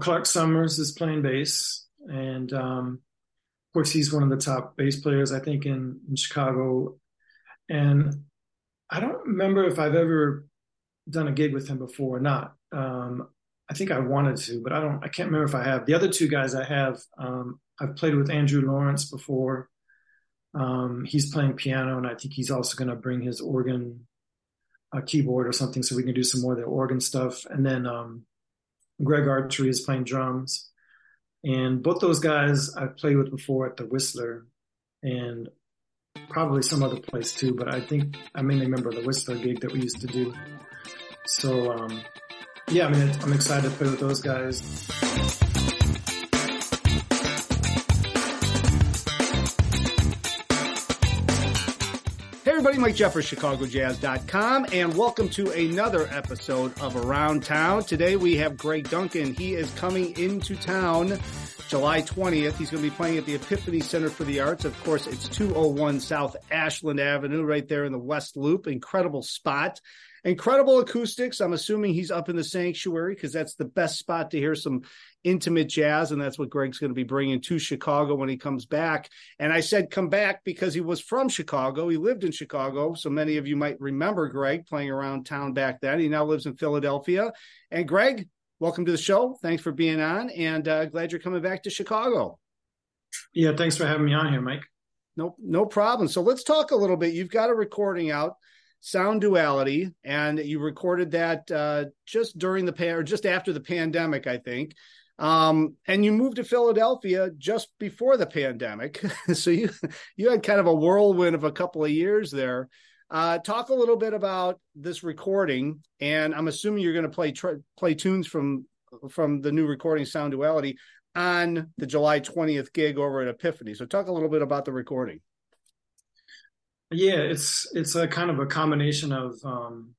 Clark Sommers is playing bass, and um, of course he's one of the top bass players I think in, in Chicago. And I don't remember if I've ever done a gig with him before or not. Um, I think I wanted to, but I don't. I can't remember if I have. The other two guys I have, um, I've played with Andrew Lawrence before. Um, he's playing piano, and I think he's also going to bring his organ, a keyboard or something, so we can do some more of the organ stuff. And then um, Greg Artry is playing drums, and both those guys I've played with before at the Whistler, and probably some other place too. But I think I mainly remember the Whistler gig that we used to do. So um, yeah, I mean, I'm excited to play with those guys. Everybody, Mike Jeffers, ChicagoJazz.com, and welcome to another episode of Around Town. Today we have Greg Duncan. He is coming into town July 20th. He's going to be playing at the Epiphany Center for the Arts. Of course, it's 201 South Ashland Avenue, right there in the West Loop. Incredible spot. Incredible acoustics. I'm assuming he's up in the sanctuary because that's the best spot to hear some intimate jazz. And that's what Greg's going to be bringing to Chicago when he comes back. And I said come back because he was from Chicago. He lived in Chicago. So many of you might remember Greg playing around town back then. He now lives in Philadelphia. And Greg, welcome to the show. Thanks for being on. And uh, glad you're coming back to Chicago. Yeah, thanks for having me on here, Mike. No, no problem. So let's talk a little bit. You've got a recording out Sound Duality, and you recorded that uh, just during the pan or just after the pandemic, I think. Um, and you moved to Philadelphia just before the pandemic, so you you had kind of a whirlwind of a couple of years there. Uh, talk a little bit about this recording, and I'm assuming you're going to play tr- play tunes from from the new recording Sound Duality on the July 20th gig over at Epiphany. So talk a little bit about the recording. Yeah, it's it's a kind of a combination of um,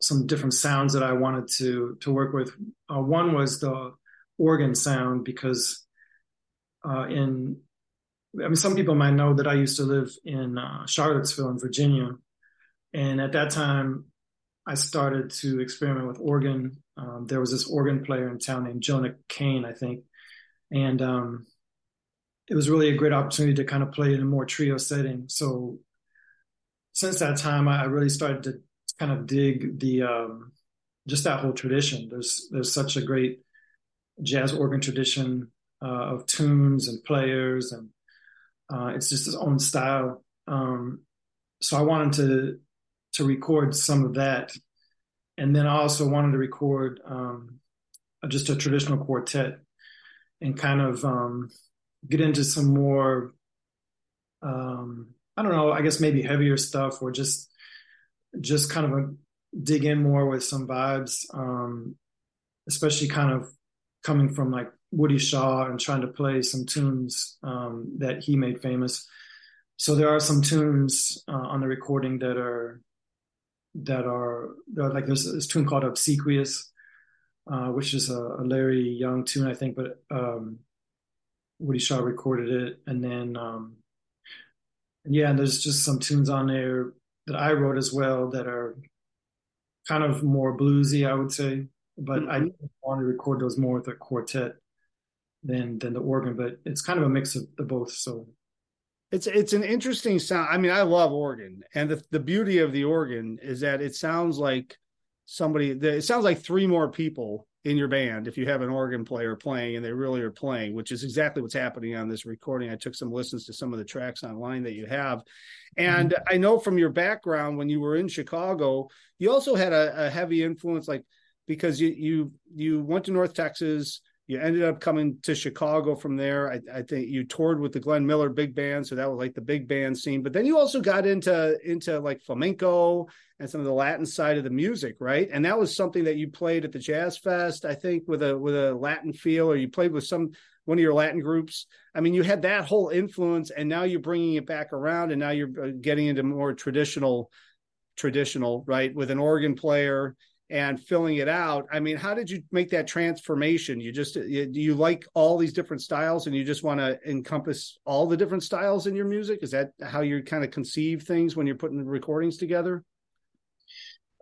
some different sounds that I wanted to to work with. Uh, one was the organ sound because uh, in I mean some people might know that I used to live in uh, Charlottesville in Virginia, and at that time I started to experiment with organ. Um, there was this organ player in town named Jonah Kane, I think, and um, it was really a great opportunity to kind of play in a more trio setting. So since that time, I really started to kind of dig the um, just that whole tradition. There's there's such a great jazz organ tradition uh, of tunes and players, and uh, it's just its own style. Um, so I wanted to to record some of that, and then I also wanted to record um, just a traditional quartet and kind of um, get into some more um, I don't know, I guess maybe heavier stuff or just just kind of a, dig in more with some vibes, um, especially kind of coming from like Woody Shaw and trying to play some tunes um, that he made famous. So there are some tunes uh, on the recording that are that are, are like there's this tune called Obsequious, uh, which is a, a, Larry Young tune, I think, but um, Woody Shaw recorded it, and then um, yeah, and there's just some tunes on there that I wrote as well that are kind of more bluesy, I would say. But mm-hmm. I want to record those more with a quartet than than the organ. But it's kind of a mix of the both. So it's it's an interesting sound. I mean, I love organ, and the the beauty of the organ is that it sounds like somebody. It sounds like three more people in your band if you have an organ player playing and they really are playing, which is exactly what's happening on this recording. I took some listens to some of the tracks online that you have. And mm-hmm. I know from your background when you were in Chicago, you also had a, a heavy influence, like because you you you went to North Texas, you ended up coming to Chicago from there. I, I, think you toured with the Glenn Miller big band, so that was like the big band scene. But then you also got into into like flamenco and some of the Latin side of the music, right? And that was something that you played at the Jazz Fest, I think, with a with a Latin feel, or you played with some one of your Latin groups. I mean, you had that whole influence, and now you're bringing it back around, and now you're uh, getting into more traditional, traditional, right, with an organ player and filling it out. I mean, how did you make that transformation? You just you, you like all these different styles and you just want to encompass all the different styles in your music? Is that how you kind of conceive things when you're putting recordings together?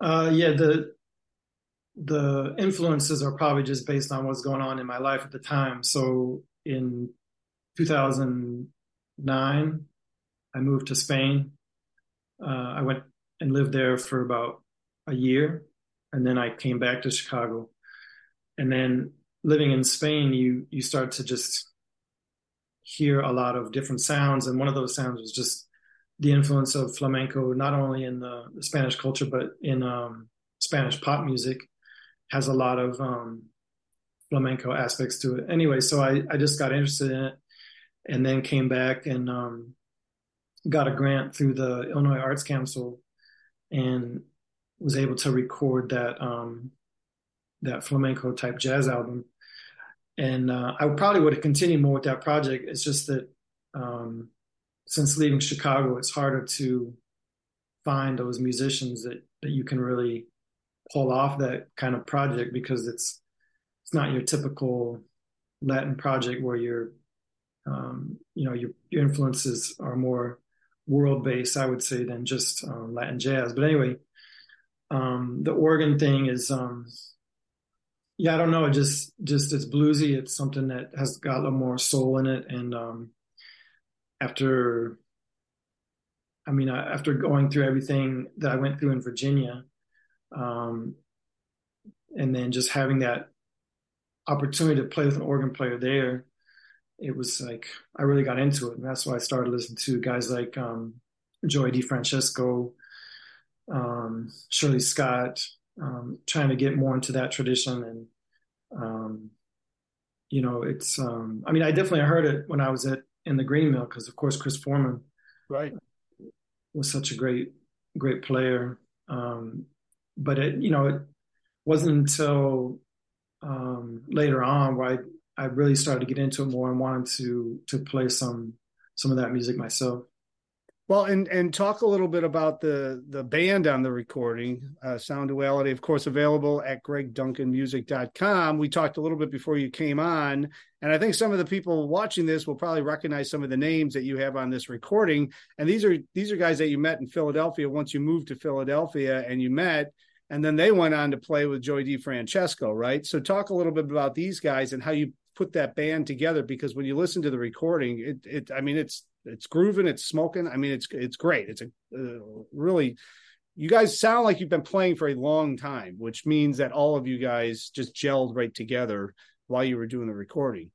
Uh, yeah, the the influences are probably just based on what's going on in my life at the time. So in 2009, I moved to Spain. Uh, I went and lived there for about a year, and then I came back to Chicago. And then living in Spain, you you start to just hear a lot of different sounds, and one of those sounds was just the influence of flamenco, not only in the, Spanish culture but in um, Spanish pop music, has a lot of um, flamenco aspects to it. Anyway, so I I just got interested in it, and then came back and um, got a grant through the Illinois Arts Council, and was able to record that um, that flamenco type jazz album and uh, I probably would have continued more with that project. It's just that um, since leaving Chicago, it's harder to find those musicians that that you can really pull off that kind of project because it's it's not your typical Latin project where your um, you know your your influences are more world based, I would say, than just um, Latin jazz. But anyway, um, the organ thing is um, yeah, I don't know. It just just it's bluesy. It's something that has got a little more soul in it. And um, after, I mean, after going through everything that I went through in Virginia, um, and then just having that opportunity to play with an organ player there, it was like I really got into it, and that's why I started listening to guys like um, Joey DeFrancesco, um, Shirley Scott, um, trying to get more into that tradition and um, you know it's um, i mean i definitely heard it when i was at in the green mill because of course chris foreman right. was such a great great player. Um, but it you know it wasn't until um, later on where I, I really started to get into it more and wanted to to play some some of that music myself well, and and talk a little bit about the the band on the recording, uh, Sound Duality, of course, available at gregduncanmusic.com. We talked a little bit before you came on, and I think some of the people watching this will probably recognize some of the names that you have on this recording. And these are these are guys that you met in Philadelphia once you moved to Philadelphia and you met, and then they went on to play with Joey Francesco, right? So talk a little bit about these guys and how you put that band together because when you listen to the recording, it it I mean it's it's grooving, it's smoking. I mean, it's it's great. It's a uh, really you guys sound like you've been playing for a long time, which means that all of you guys just gelled right together while you were doing the recording.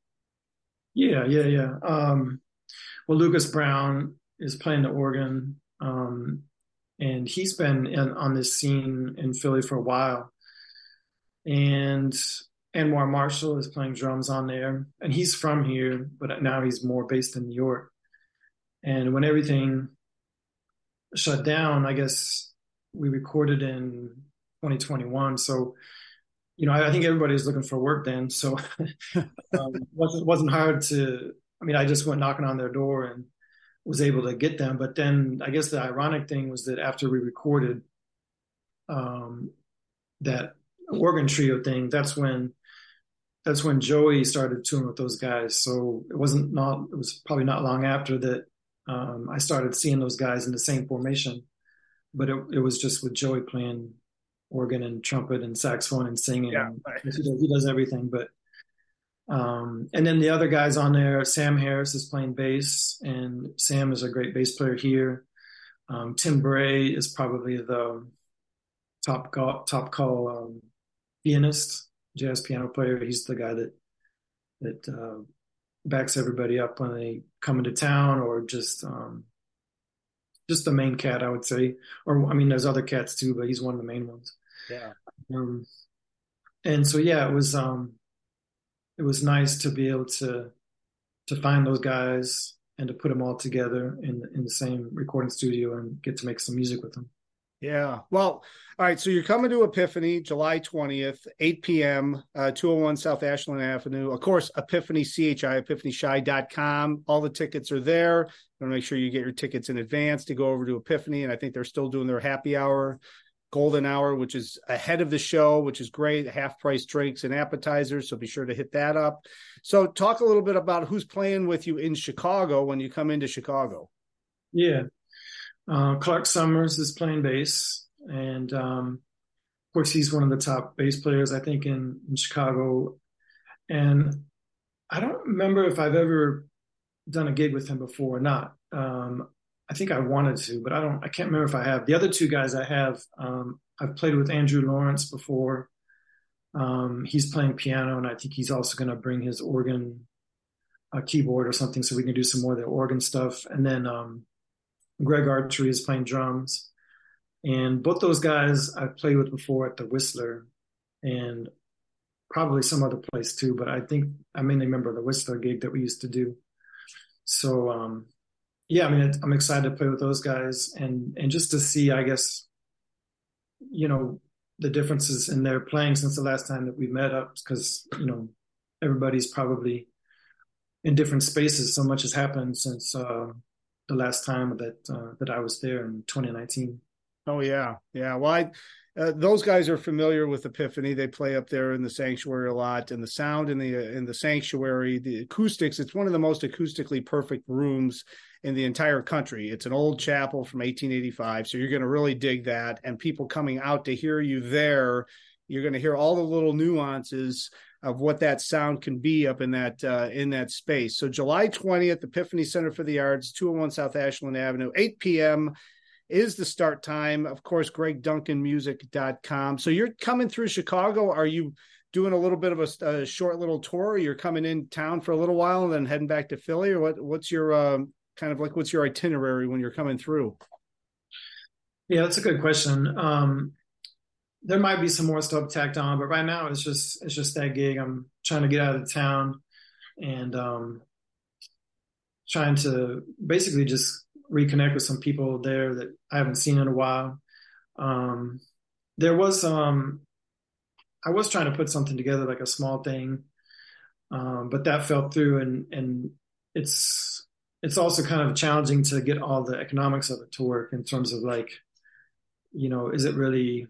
Yeah, yeah, yeah. Um, well, Lucas Brown is playing the organ, um, and he's been in, on this scene in Philly for a while. And Anwar Marshall is playing drums on there, and he's from here, but now he's more based in New York. And when everything shut down, I guess we recorded in 2021. So, you know, I, I think everybody was looking for work then. So um, wasn't wasn't hard to. I mean, I just went knocking on their door and was able to get them. But then I guess the ironic thing was that after we recorded um, that organ trio thing, that's when that's when Joey started touring with those guys. So it wasn't not it was probably not long after that um, I started seeing those guys in the same formation, but it, it was just with Joey playing organ and trumpet and saxophone and singing. Yeah, he, does, he, does, everything. But um, and then the other guys on there, Sam Harris is playing bass, and Sam is a great bass player here. Um, Tim Brey is probably the top call, top call um, pianist, jazz piano player. He's the guy that that uh, backs everybody up when they come into town or just um, just the main cat, I would say. Or I mean, there's other cats too, but he's one of the main ones. Yeah. Um, and so yeah, it was um, it was nice to be able to to find those guys and to put them all together in in the same recording studio and get to make some music with them. Yeah. Well, all right. So you're coming to Epiphany July 20th, 8 p.m., uh, 201 South Ashland Avenue. Of course, Epiphany, CHI, epiphanychi.com. All the tickets are there. You want to make sure you get your tickets in advance to go over to Epiphany. And I think they're still doing their happy hour, golden hour, which is ahead of the show, which is great. Half price drinks and appetizers. So be sure to hit that up. So talk a little bit about who's playing with you in Chicago when you come into Chicago. Yeah. Uh, Clark Sommers is playing bass, and um, of course, he's one of the top bass players, I think, in, in Chicago. And I don't remember if I've ever done a gig with him before or not. Um, I think I wanted to, but I don't. I can't remember if I have. The other two guys I have, um, I've played with Andrew Lawrence before. Um, he's playing piano, and I think he's also going to bring his organ, uh, keyboard or something, so we can do some more of the organ stuff. And then um, Greg Artry is playing drums, and both those guys I've played with before at the Whistler, and probably some other place too. But I think I mainly remember the Whistler gig that we used to do. So um, yeah, I mean, I'm excited to play with those guys and and just to see, I guess, you know, the differences in their playing since the last time that we met up, because you know, everybody's probably in different spaces. So much has happened since uh, the last time that uh, that I was there in 2019. Oh yeah, yeah. Well, I uh, those guys are familiar with Epiphany. They play up there in the sanctuary a lot, and the sound in the in the sanctuary, the acoustics. It's one of the most acoustically perfect rooms in the entire country. It's an old chapel from 1885, so you're going to really dig that. And people coming out to hear you there, you're going to hear all the little nuances of what that sound can be up in that uh, in that space. So July 20th, Epiphany Center for the Arts, 201 South Ashland Avenue, 8 p.m is the start time. Of course, gregduncanmusic.com. So you're coming through Chicago. Are you doing a little bit of a, a, short little tour? You're coming in town for a little while and then heading back to Philly, or what? What's your um, kind of like what's your itinerary when you're coming through? Yeah, that's a good question. Um, there might be some more stuff tacked on, but right now it's just it's just that gig. I'm trying to get out of town and um, trying to basically just reconnect with some people there that I haven't seen in a while. Um, there was um, I was trying to put something together like a small thing, um, but that fell through, and and it's it's also kind of challenging to get all the economics of it to work in terms of like, you know, is it really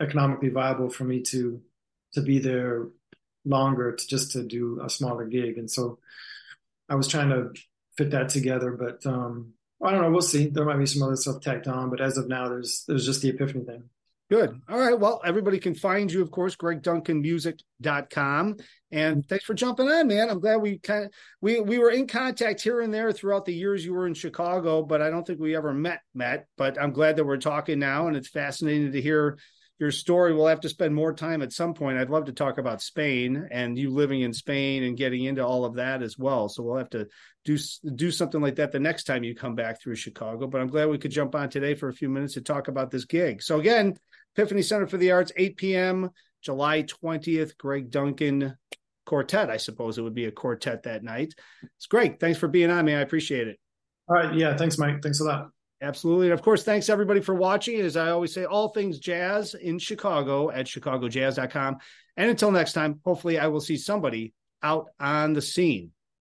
economically viable for me to to be there longer to just to do a smaller gig, and so I was trying to fit that together, but um, I don't know. We'll see. There might be some other stuff tacked on, but as of now, there's there's just the Epiphany thing. Good. All right. Well, everybody can find you, of course, gregduncanmusic.com. And thanks for jumping on, man. I'm glad we kind of we we were in contact here and there throughout the years you were in Chicago, but I don't think we ever met met. But I'm glad that we're talking now, and it's fascinating to hear your story. We'll have to spend more time at some point. I'd love to talk about Spain and you living in Spain and getting into all of that as well. So we'll have to do do something like that the next time you come back through Chicago. But I'm glad we could jump on today for a few minutes to talk about this gig. So again, Epiphany Center for the Arts, 8 p.m. July 20th. Greg Duncan quartet. I suppose it would be a quartet that night. It's great. Thanks for being on, me. I appreciate it. All right. Yeah. Thanks, Mike. Thanks a lot. Absolutely. And of course, thanks everybody for watching. As I always say, all things jazz in Chicago at chicagojazz.com. And until next time, hopefully I will see somebody out on the scene.